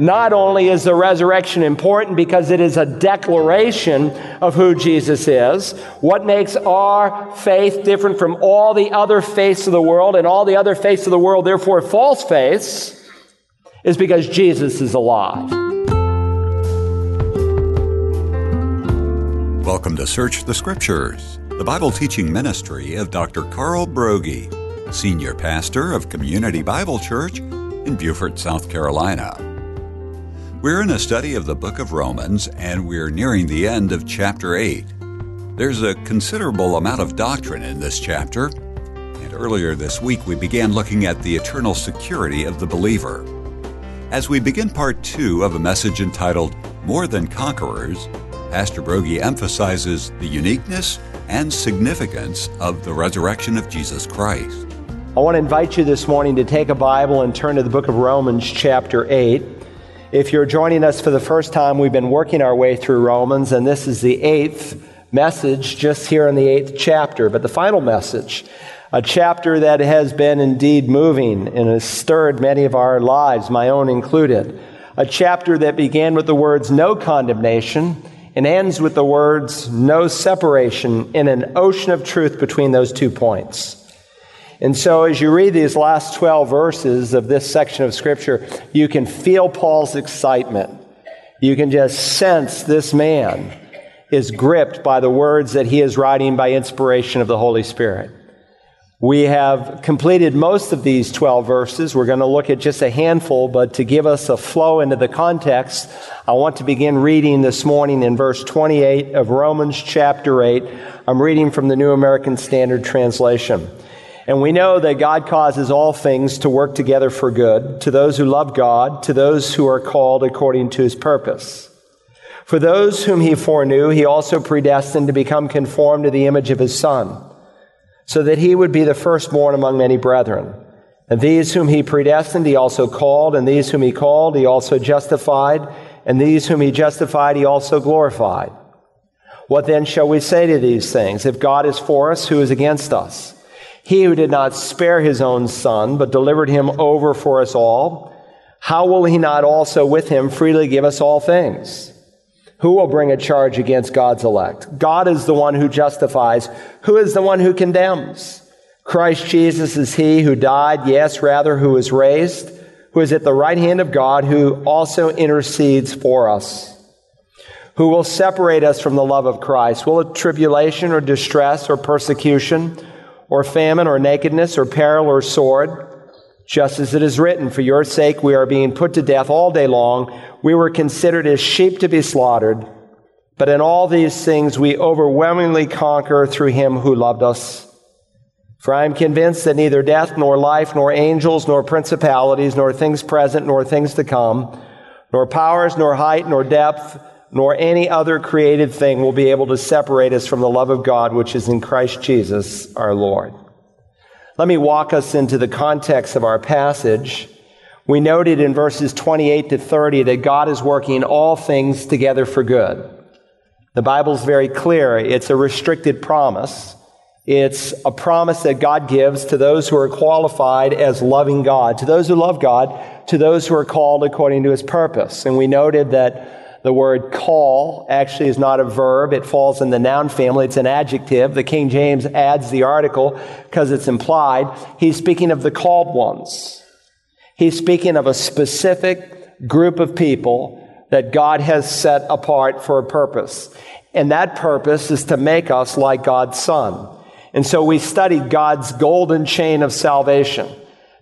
not only is the resurrection important because it is a declaration of who Jesus is, what makes our faith different from all the other faiths of the world and all the other faiths of the world, therefore false faiths, is because Jesus is alive. Welcome to Search the Scriptures, the Bible teaching ministry of Dr. Carl Broggi, Senior Pastor of Community Bible Church in Beaufort, South Carolina. We're in a study of the book of Romans, and we're nearing the end of chapter 8. There's a considerable amount of doctrine in this chapter, and earlier this week we began looking at the eternal security of the believer. As we begin part two of a message entitled More Than Conquerors, Pastor Broggi emphasizes the uniqueness and significance of the resurrection of Jesus Christ. I want to invite you this morning to take a Bible and turn to the book of Romans, chapter 8. If you're joining us for the first time, we've been working our way through Romans, and this is the eighth message just here in the eighth chapter, but the final message. A chapter that has been indeed moving and has stirred many of our lives, my own included. A chapter that began with the words no condemnation and ends with the words no separation in an ocean of truth between those two points. And so, as you read these last 12 verses of this section of Scripture, you can feel Paul's excitement. You can just sense this man is gripped by the words that he is writing by inspiration of the Holy Spirit. We have completed most of these 12 verses. We're going to look at just a handful, but to give us a flow into the context, I want to begin reading this morning in verse 28 of Romans chapter 8. I'm reading from the New American Standard Translation. And we know that God causes all things to work together for good to those who love God, to those who are called according to his purpose. For those whom he foreknew, he also predestined to become conformed to the image of his Son so that he would be the firstborn among many brethren. And these whom he predestined, he also called, and these whom he called, he also justified, and these whom he justified, he also glorified. What then shall we say to these things? If God is for us, who is against us? He who did not spare his own son, but delivered him over for us all, how will he not also with him freely give us all things? Who will bring a charge against God's elect? God is the one who justifies. Who is the one who condemns? Christ Jesus is he who died, yes, rather, who was raised, who is at the right hand of God, who also intercedes for us. Who will separate us from the love of Christ? Will it tribulation or distress or persecution or famine or nakedness or peril or sword? Just as it is written, For your sake we are being put to death all day long. We were considered as sheep to be slaughtered. But in all these things we overwhelmingly conquer through him who loved us. For I am convinced that neither death, nor life, nor angels, nor principalities, nor things present, nor things to come, nor powers, nor height, nor depth, nor any other created thing will be able to separate us from the love of God which is in Christ Jesus our Lord. Let me walk us into the context of our passage. We noted in verses 28 to 30 that God is working all things together for good. The Bible's very clear. It's a restricted promise. It's a promise that God gives to those who are qualified as loving God, to those who love God, to those who are called according to his purpose. And we noted that the word call actually is not a verb. It falls in the noun family. It's an adjective. The King James adds the article because it's implied. He's speaking of the called ones. He's speaking of a specific group of people that God has set apart for a purpose. And that purpose is to make us like God's Son. And so we studied God's golden chain of salvation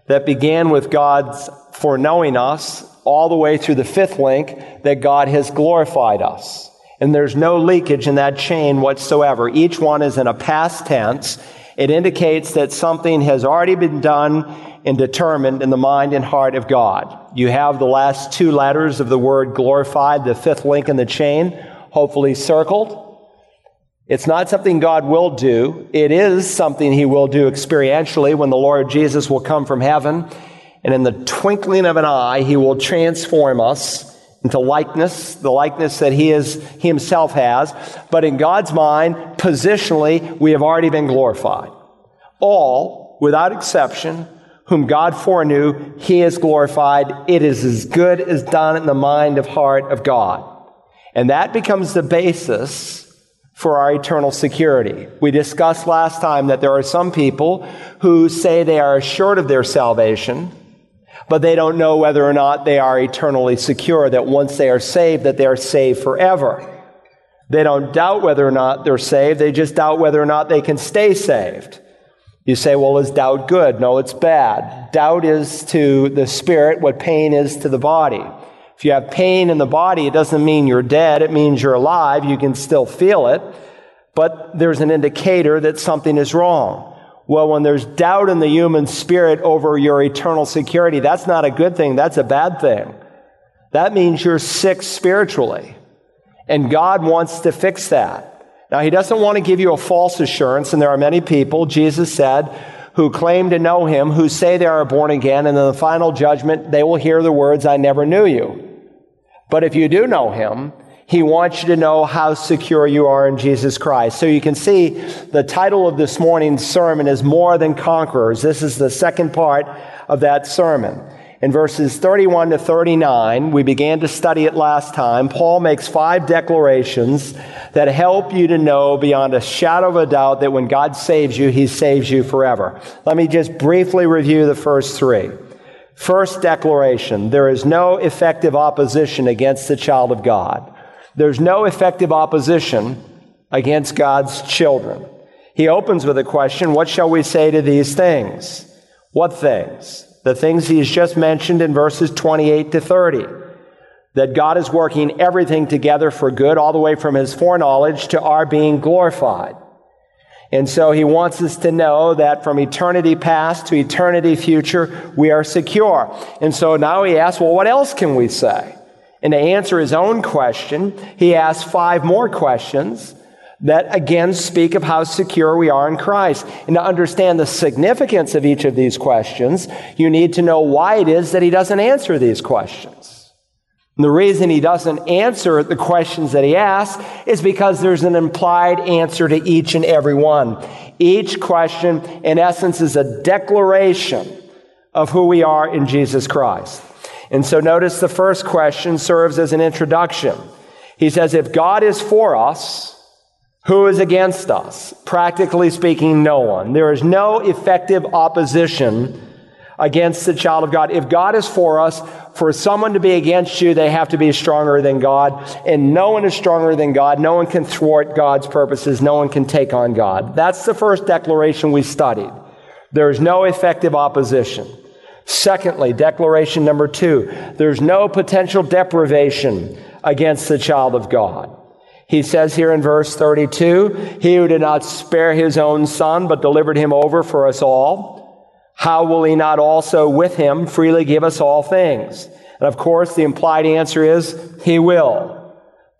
that began with God's foreknowing us all the way through the fifth link that God has glorified us. And there's no leakage in that chain whatsoever. Each one is in a past tense. It indicates that something has already been done and determined in the mind and heart of God. You have the last two letters of the word glorified, the fifth link in the chain, hopefully circled. It's not something God will do. It is something He will do experientially when the Lord Jesus will come from heaven and in the twinkling of an eye, he will transform us into likeness, the likeness that he is he himself has. But in God's mind, positionally, we have already been glorified. All, without exception, whom God foreknew, he is glorified. It is as good as done in the mind of heart of God. And that becomes the basis for our eternal security. We discussed last time that there are some people who say they are assured of their salvation, but they don't know whether or not they are eternally secure, that once they are saved, that they are saved forever. They don't doubt whether or not they're saved, they just doubt whether or not they can stay saved. You say, well, is doubt good? No, it's bad. Doubt is to the spirit what pain is to the body. If you have pain in the body, it doesn't mean you're dead. It means you're alive. You can still feel it, but there's an indicator that something is wrong. Well, when there's doubt in the human spirit over your eternal security, that's not a good thing. That's a bad thing. That means you're sick spiritually. And God wants to fix that. Now, he doesn't want to give you a false assurance, and there are many people, Jesus said, who claim to know him, who say they are born again, and in the final judgment, they will hear the words, I never knew you. But if you do know him, he wants you to know how secure you are in Jesus Christ. So you can see the title of this morning's sermon is More Than Conquerors. This is the second part of that sermon. In verses 31 to 39, we began to study it last time. Paul makes five declarations that help you to know beyond a shadow of a doubt that when God saves you, he saves you forever. Let me just briefly review the first three. First declaration there is no effective opposition against the child of God. There's no effective opposition against God's children. He opens with a question What shall we say to these things? What things? the things he has just mentioned in verses 28 to 30. That God is working everything together for good, all the way from his foreknowledge to our being glorified. And so he wants us to know that from eternity past to eternity future, we are secure. And so now he asks, well, what else can we say? And to answer his own question, he asks five more questions that again speak of how secure we are in Christ. And to understand the significance of each of these questions, you need to know why it is that he doesn't answer these questions. And the reason he doesn't answer the questions that he asks is because there's an implied answer to each and every one. Each question, in essence, is a declaration of who we are in Jesus Christ. And so notice the first question serves as an introduction. He says, if God is for us, who is against us? Practically speaking, no one. There is no effective opposition against the child of God. If God is for us, for someone to be against you, they have to be stronger than God. And no one is stronger than God. No one can thwart God's purposes. No one can take on God. That's the first declaration we studied. There is no effective opposition. Secondly, declaration number two, there's no potential deprivation against the child of God. He says here in verse 32, He who did not spare his own son, but delivered him over for us all, how will he not also with him freely give us all things? And of course, the implied answer is, He will.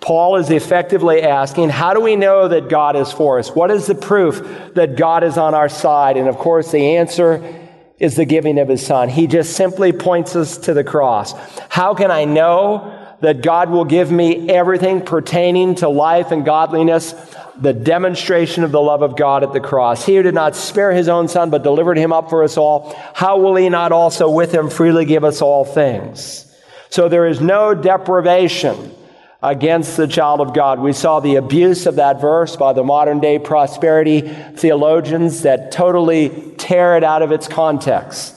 Paul is effectively asking, how do we know that God is for us? What is the proof that God is on our side? And of course, the answer is the giving of his son. He just simply points us to the cross. How can I know that God will give me everything pertaining to life and godliness, the demonstration of the love of God at the cross. He who did not spare his own son, but delivered him up for us all, how will he not also with him freely give us all things? So there is no deprivation against the child of God. We saw the abuse of that verse by the modern day prosperity theologians that totally tear it out of its context.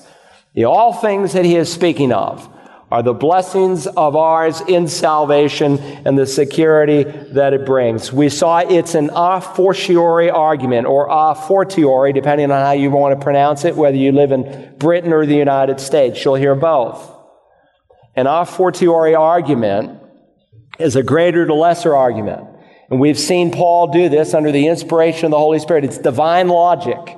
The all things that he is speaking of are the blessings of ours in salvation and the security that it brings. We saw it's an a fortiori argument or a fortiori, depending on how you want to pronounce it, whether you live in Britain or the United States. You'll hear both. An a fortiori argument is a greater to lesser argument. And we've seen Paul do this under the inspiration of the Holy Spirit. It's divine logic,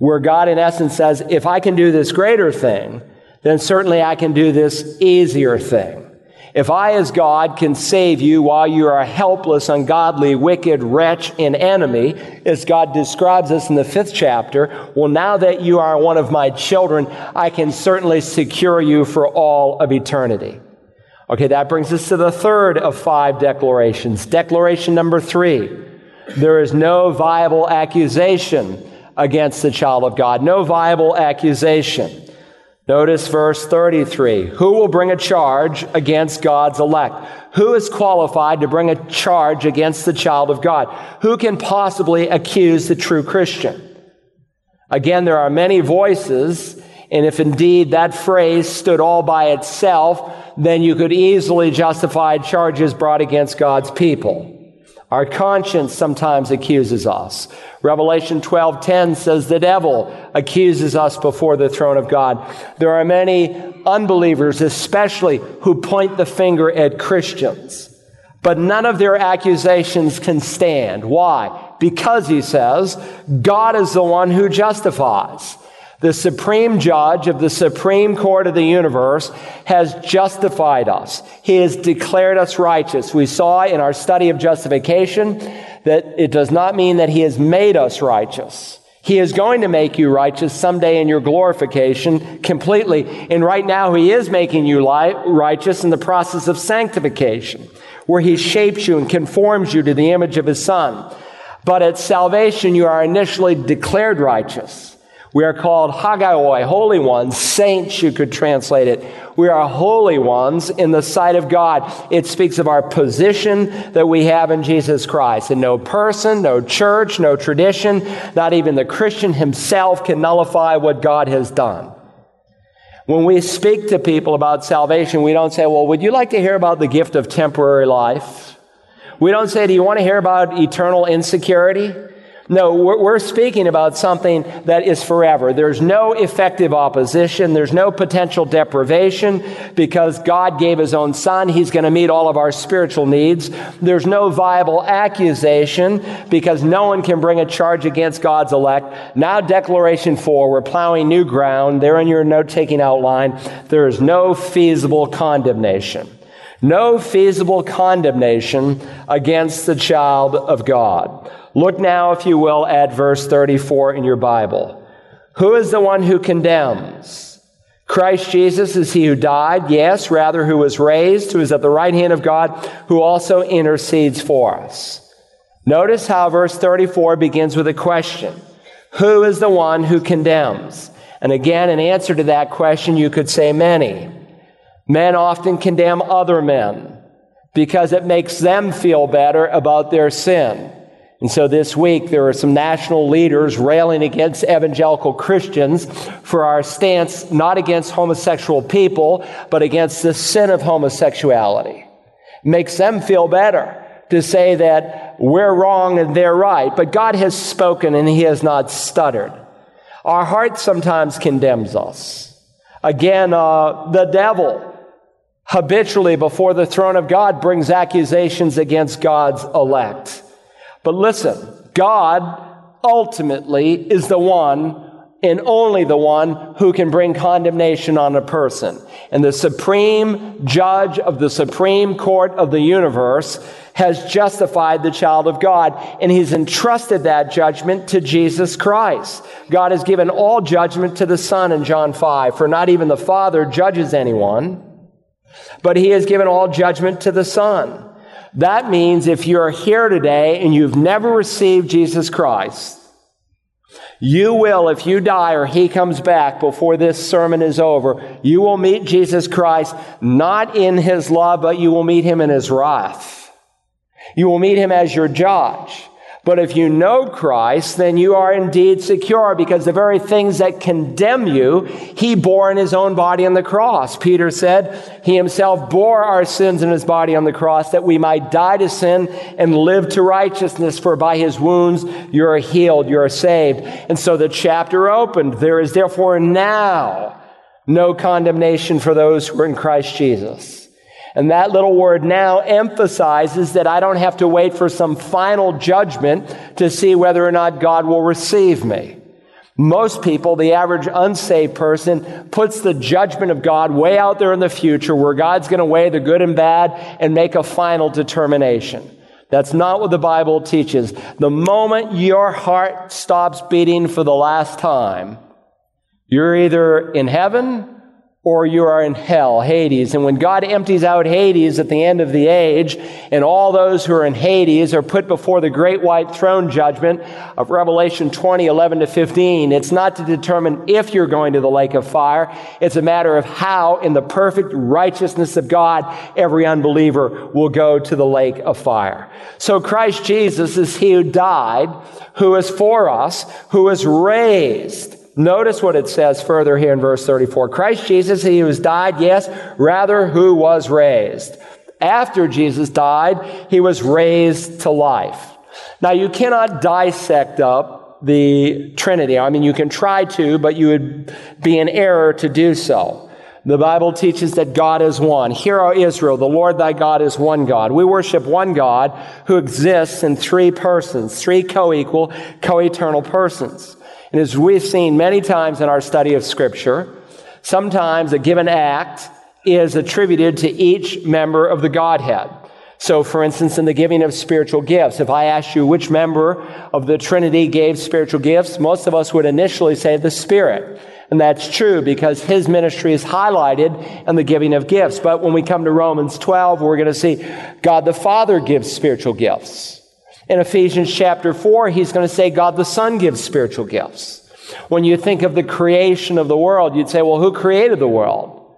where God, in essence, says, if I can do this greater thing, then certainly I can do this easier thing. If I, as God, can save you while you are a helpless, ungodly, wicked wretch and enemy, as God describes us in the fifth chapter, well, now that you are one of my children, I can certainly secure you for all of eternity. Okay, that brings us to the third of five declarations. Declaration number three there is no viable accusation against the child of God. No viable accusation. Notice verse 33. Who will bring a charge against God's elect? Who is qualified to bring a charge against the child of God? Who can possibly accuse the true Christian? Again, there are many voices, and if indeed that phrase stood all by itself, then you could easily justify charges brought against God's people. Our conscience sometimes accuses us. Revelation 12:10 says the devil accuses us before the throne of God. There are many unbelievers especially who point the finger at Christians. But none of their accusations can stand. Why? Because he says, God is the one who justifies. The supreme judge of the supreme court of the universe has justified us. He has declared us righteous. We saw in our study of justification that it does not mean that he has made us righteous. He is going to make you righteous someday in your glorification completely. And right now, He is making you righteous in the process of sanctification, where He shapes you and conforms you to the image of His Son. But at salvation, you are initially declared righteous. We are called Hagioi, holy ones, saints, you could translate it. We are holy ones in the sight of God. It speaks of our position that we have in Jesus Christ. And no person, no church, no tradition, not even the Christian himself can nullify what God has done. When we speak to people about salvation, we don't say, Well, would you like to hear about the gift of temporary life? We don't say, Do you want to hear about eternal insecurity? No, we're speaking about something that is forever. There's no effective opposition. There's no potential deprivation because God gave His own Son. He's going to meet all of our spiritual needs. There's no viable accusation because no one can bring a charge against God's elect. Now, Declaration 4, we're plowing new ground. There in your note taking outline, there is no feasible condemnation. No feasible condemnation against the child of God. Look now, if you will, at verse 34 in your Bible. Who is the one who condemns? Christ Jesus is he who died, yes, rather who was raised, who is at the right hand of God, who also intercedes for us. Notice how verse 34 begins with a question. Who is the one who condemns? And again, in answer to that question, you could say many. Men often condemn other men because it makes them feel better about their sin. And so this week, there are some national leaders railing against evangelical Christians for our stance not against homosexual people, but against the sin of homosexuality. It makes them feel better to say that we're wrong and they're right. But God has spoken and He has not stuttered. Our heart sometimes condemns us. Again, uh, the devil habitually before the throne of God brings accusations against God's elect. But listen, God ultimately is the one and only the one who can bring condemnation on a person. And the supreme judge of the supreme court of the universe has justified the child of God, and he's entrusted that judgment to Jesus Christ. God has given all judgment to the Son in John 5, for not even the Father judges anyone, but he has given all judgment to the Son. That means if you're here today and you've never received Jesus Christ, you will, if you die or he comes back before this sermon is over, you will meet Jesus Christ not in his love, but you will meet him in his wrath. You will meet him as your judge. But if you know Christ, then you are indeed secure because the very things that condemn you, he bore in his own body on the cross. Peter said, he himself bore our sins in his body on the cross that we might die to sin and live to righteousness. For by his wounds you are healed, you are saved. And so the chapter opened. There is therefore now no condemnation for those who are in Christ Jesus. And that little word now emphasizes that I don't have to wait for some final judgment to see whether or not God will receive me. Most people, the average unsaved person, puts the judgment of God way out there in the future where God's going to weigh the good and bad and make a final determination. That's not what the Bible teaches. The moment your heart stops beating for the last time, you're either in heaven or you are in hell, Hades. And when God empties out Hades at the end of the age, and all those who are in Hades are put before the great white throne judgment of Revelation 20, 11 to 15, it's not to determine if you're going to the lake of fire. It's a matter of how, in the perfect righteousness of God, every unbeliever will go to the lake of fire. So Christ Jesus is he who died, who is for us, who is raised Notice what it says further here in verse 34. Christ Jesus, he was died, yes, rather who was raised. After Jesus died, he was raised to life. Now you cannot dissect up the Trinity. I mean, you can try to, but you would be in error to do so. The Bible teaches that God is one. Hear, O Israel, the Lord thy God is one God. We worship one God who exists in three persons, three co-equal, co-eternal persons. And as we've seen many times in our study of Scripture, sometimes a given act is attributed to each member of the Godhead. So, for instance, in the giving of spiritual gifts, if I ask you which member of the Trinity gave spiritual gifts, most of us would initially say the Spirit. And that's true because his ministry is highlighted in the giving of gifts. But when we come to Romans 12, we're going to see God the Father gives spiritual gifts. In Ephesians chapter 4, he's going to say God the Son gives spiritual gifts. When you think of the creation of the world, you'd say, well, who created the world?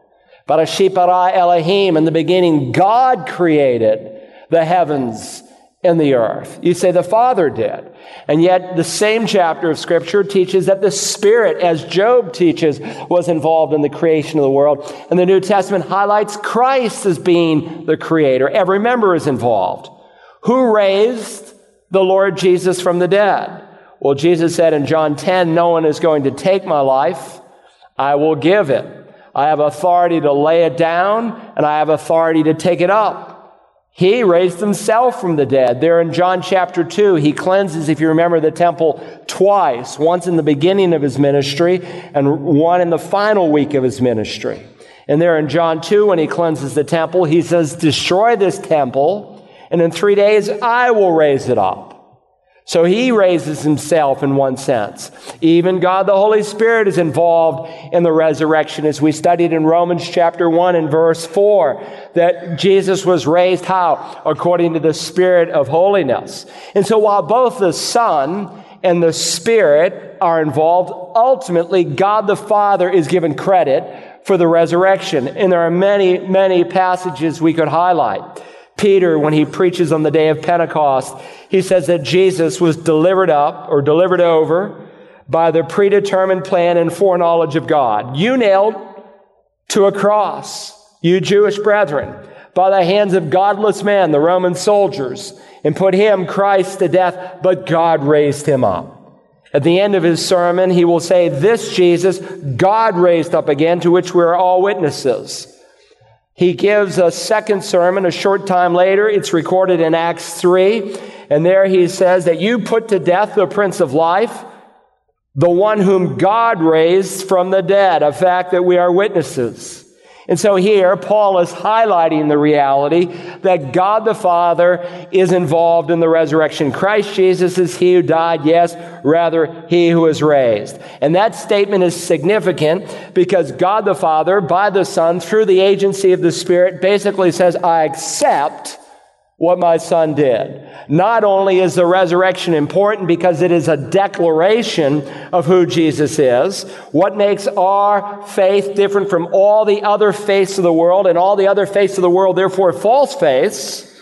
Barashit bara Elohim. In the beginning, God created the heavens and the earth. You say the Father did. And yet, the same chapter of Scripture teaches that the Spirit, as Job teaches, was involved in the creation of the world. And the New Testament highlights Christ as being the creator. Every member is involved. Who raised the Lord Jesus from the dead? Well, Jesus said in John 10, No one is going to take my life, I will give it. I have authority to lay it down, and I have authority to take it up. He raised himself from the dead. There in John chapter 2, he cleanses, if you remember, the temple twice once in the beginning of his ministry, and one in the final week of his ministry. And there in John 2, when he cleanses the temple, he says, Destroy this temple and in three days I will raise it up. So he raises himself in one sense. Even God the Holy Spirit is involved in the resurrection as we studied in Romans chapter 1 and verse 4 that Jesus was raised how? According to the Spirit of holiness. And so while both the Son and the Spirit are involved, ultimately God the Father is given credit for the resurrection. And there are many, many passages we could highlight. Peter, when he preaches on the day of Pentecost, he says that Jesus was delivered up or delivered over by the predetermined plan and foreknowledge of God. You nailed to a cross, you Jewish brethren, by the hands of godless men, the Roman soldiers, and put him, Christ, to death, but God raised him up. At the end of his sermon, he will say, This Jesus, God raised up again, to which we are all witnesses. He gives a second sermon a short time later. It's recorded in Acts 3. And there he says that you put to death the Prince of Life, the one whom God raised from the dead, a fact that we are witnesses. And so here, Paul is highlighting the reality that God the Father is involved in the resurrection. Christ Jesus is he who died, yes, rather, he who is raised. And that statement is significant because God the Father, by the Son, through the agency of the Spirit, basically says, I accept what my son did. Not only is the resurrection important because it is a declaration of who Jesus is, what makes our faith different from all the other faiths of the world and all the other faiths of the world, therefore false faiths,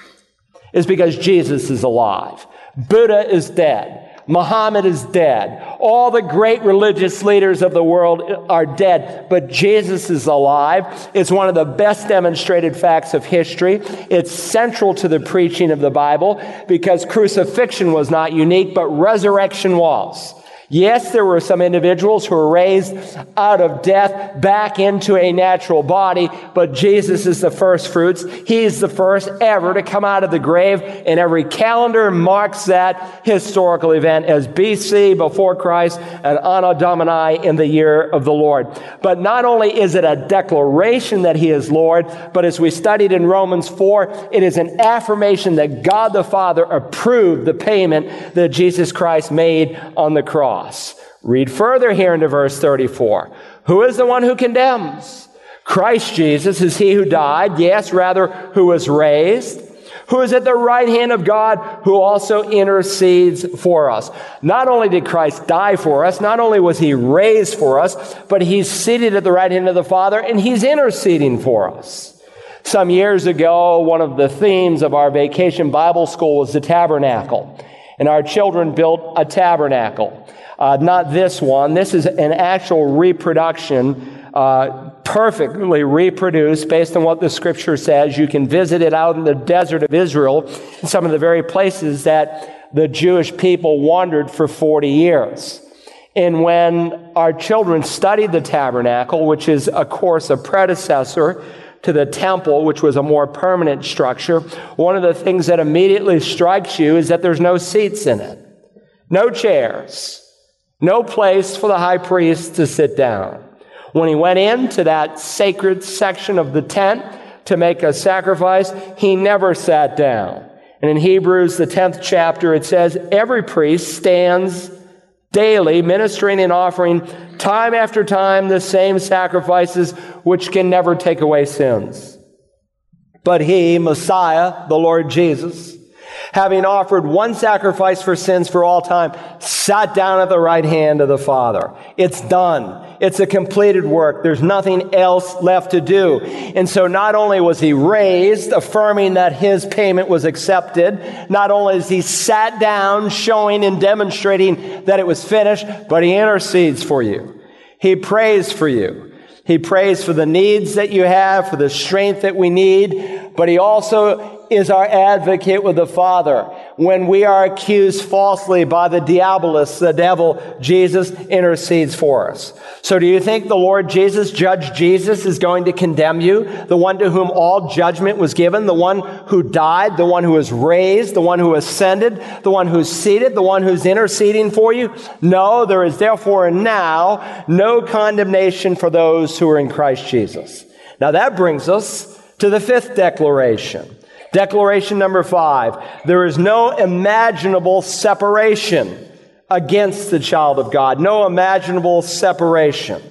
is because Jesus is alive. Buddha is dead. Muhammad is dead. All the great religious leaders of the world are dead, but Jesus is alive. It's one of the best demonstrated facts of history. It's central to the preaching of the Bible because crucifixion was not unique, but resurrection was. Yes, there were some individuals who were raised out of death back into a natural body, but Jesus is the first fruits. He's the first ever to come out of the grave, and every calendar marks that historical event as BC, before Christ, and Anno Domini in the year of the Lord. But not only is it a declaration that He is Lord, but as we studied in Romans 4, it is an affirmation that God the Father approved the payment that Jesus Christ made on the cross cross. Read further here into verse 34. Who is the one who condemns? Christ Jesus is he who died, yes, rather, who was raised, who is at the right hand of God, who also intercedes for us. Not only did Christ die for us, not only was he raised for us, but he's seated at the right hand of the Father and he's interceding for us. Some years ago, one of the themes of our vacation Bible school was the tabernacle. And our children built a tabernacle. Uh, not this one. This is an actual reproduction uh, perfectly reproduced based on what the scripture says. You can visit it out in the desert of Israel, some of the very places that the Jewish people wandered for 40 years. And when our children studied the tabernacle, which is, of course, a predecessor to the temple, which was a more permanent structure, one of the things that immediately strikes you is that there's no seats in it, no chairs, no place for the high priest to sit down. When he went into that sacred section of the tent to make a sacrifice, he never sat down. And in Hebrews, the 10th chapter, it says, Every priest stands daily ministering and offering time after time the same sacrifices which can never take away sins. But he, Messiah, the Lord Jesus, having offered one sacrifice for sins for all time, sat down at the right hand of the Father. It's done. It's a completed work. There's nothing else left to do. And so not only was he raised, affirming that his payment was accepted, not only is he sat down, showing and demonstrating that it was finished, but he intercedes for you. He prays for you. He prays for the needs that you have, for the strength that we need, but he also is our advocate with the Father. When we are accused falsely by the diabolus, the devil, Jesus intercedes for us. So do you think the Lord Jesus, Judge Jesus, is going to condemn you? The one to whom all judgment was given, the one who died, the one who was raised, the one who ascended, the one who's seated, the one who's interceding for you? No, there is therefore now no condemnation for those who are in Christ Jesus. Now that brings us to the fifth declaration. Declaration number five. There is no imaginable separation against the child of God. No imaginable separation.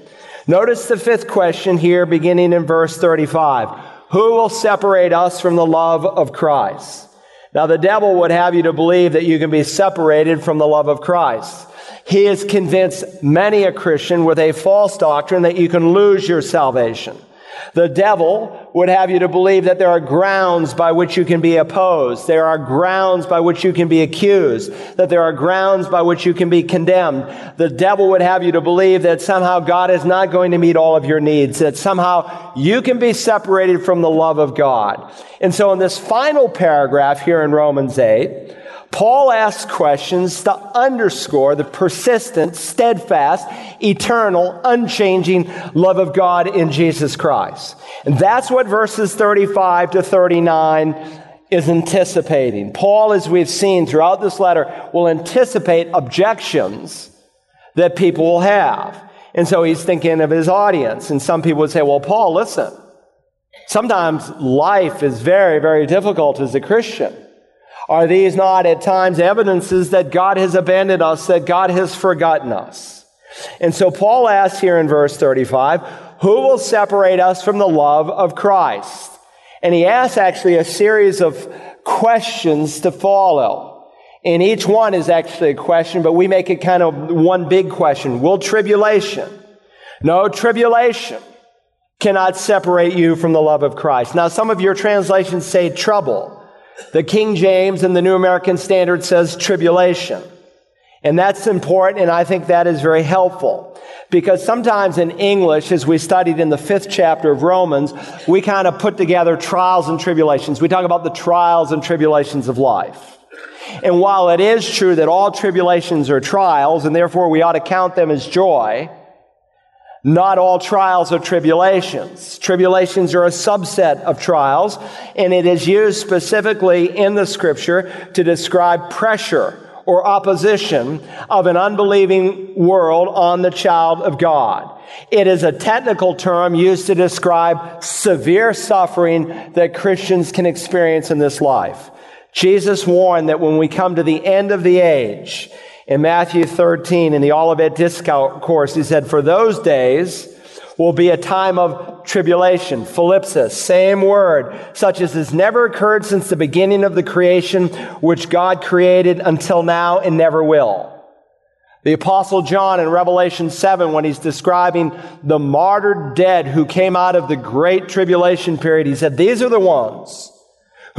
Notice the fifth question here beginning in verse 35. Who will separate us from the love of Christ? Now the devil would have you to believe that you can be separated from the love of Christ. He has convinced many a Christian with a false doctrine that you can lose your salvation. The devil would have you to believe that there are grounds by which you can be opposed. There are grounds by which you can be accused. That there are grounds by which you can be condemned. The devil would have you to believe that somehow God is not going to meet all of your needs. That somehow you can be separated from the love of God. And so in this final paragraph here in Romans 8, Paul asks questions to underscore the persistent, steadfast, eternal, unchanging love of God in Jesus Christ. And that's what verses 35 to 39 is anticipating. Paul, as we've seen throughout this letter, will anticipate objections that people will have. And so he's thinking of his audience. And some people would say, well, Paul, listen. Sometimes life is very, very difficult as a Christian. Are these not at times evidences that God has abandoned us, that God has forgotten us? And so Paul asks here in verse 35, who will separate us from the love of Christ? And he asks actually a series of questions to follow. And each one is actually a question, but we make it kind of one big question. Will tribulation? No tribulation cannot separate you from the love of Christ. Now, some of your translations say trouble. The King James and the New American Standard says tribulation. And that's important, and I think that is very helpful. Because sometimes in English, as we studied in the fifth chapter of Romans, we kind of put together trials and tribulations. We talk about the trials and tribulations of life. And while it is true that all tribulations are trials, and therefore we ought to count them as joy, not all trials are tribulations. Tribulations are a subset of trials, and it is used specifically in the scripture to describe pressure or opposition of an unbelieving world on the child of God. It is a technical term used to describe severe suffering that Christians can experience in this life. Jesus warned that when we come to the end of the age, in Matthew 13, in the Olivet Discourse, he said, For those days will be a time of tribulation, thlipsis, same word, such as has never occurred since the beginning of the creation, which God created until now and never will. The apostle John in Revelation 7, when he's describing the martyred dead who came out of the great tribulation period, he said, these are the ones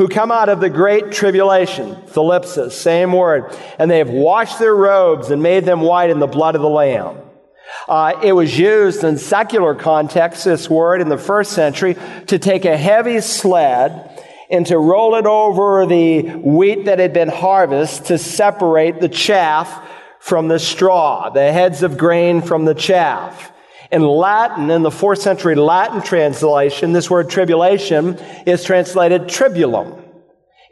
who come out of the great tribulation, thlipsis, same word, and they have washed their robes and made them white in the blood of the Lamb. Uh, it was used in secular context, this word, in the first century, to take a heavy sled and to roll it over the wheat that had been harvested to separate the chaff from the straw, the heads of grain from the chaff. In Latin, in the fourth century Latin translation, this word tribulation is translated tribulum.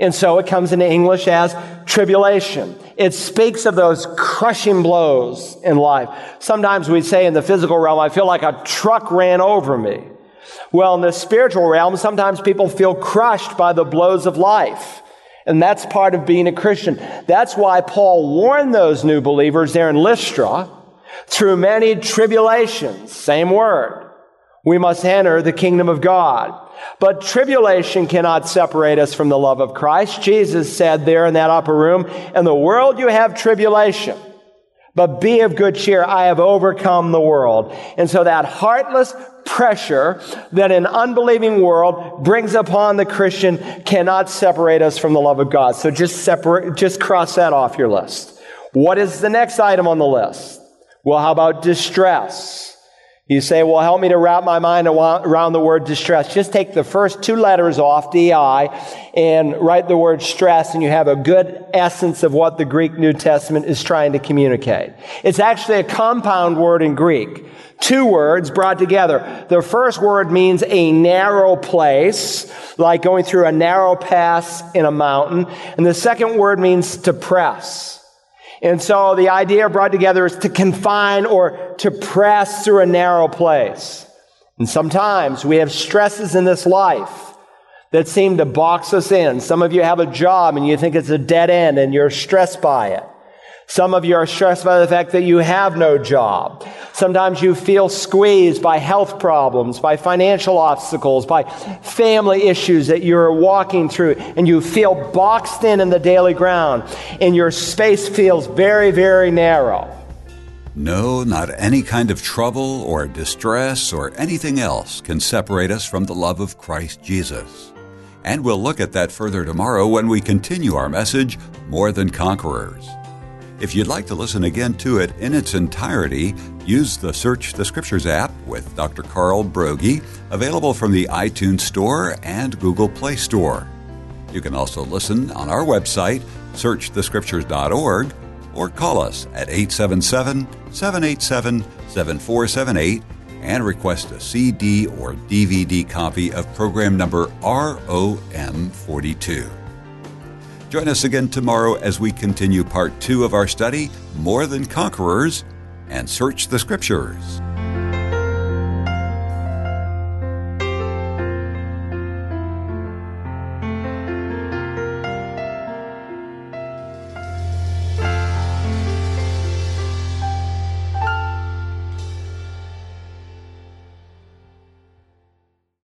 And so it comes into English as tribulation. It speaks of those crushing blows in life. Sometimes we say in the physical realm, I feel like a truck ran over me. Well, in the spiritual realm, sometimes people feel crushed by the blows of life. And that's part of being a Christian. That's why Paul warned those new believers there in Lystra through many tribulations, same word, we must enter the kingdom of God. But tribulation cannot separate us from the love of Christ. Jesus said there in that upper room, in the world you have tribulation. But be of good cheer. I have overcome the world. And so that heartless pressure that an unbelieving world brings upon the Christian cannot separate us from the love of God. So just separate, just cross that off your list. What is the next item on the list? Well, how about distress? You say, well, help me to wrap my mind around the word distress. Just take the first two letters off, DI, and write the word stress, and you have a good essence of what the Greek New Testament is trying to communicate. It's actually a compound word in Greek. Two words brought together. The first word means a narrow place, like going through a narrow pass in a mountain. And the second word means to press. And so the idea brought together is to confine or to press through a narrow place. And sometimes we have stresses in this life that seem to box us in. Some of you have a job and you think it's a dead end and you're stressed by it. Some of you are stressed by the fact that you have no job. Sometimes you feel squeezed by health problems, by financial obstacles, by family issues that you're walking through, and you feel boxed in in the daily ground, and your space feels very, very narrow. No, not any kind of trouble or distress or anything else can separate us from the love of Christ Jesus. And we'll look at that further tomorrow when we continue our message, More Than Conquerors. If you'd like to listen again to it in its entirety, use the Search the Scriptures app with Dr. Carl Broggi, available from the iTunes Store and Google Play Store. You can also listen on our website, searchthescriptures.org, or call us at 877 787 7478 and request a CD or DVD copy of program number ROM 42. Join us again tomorrow as we continue part two of our study, More Than Conquerors, and search the Scriptures.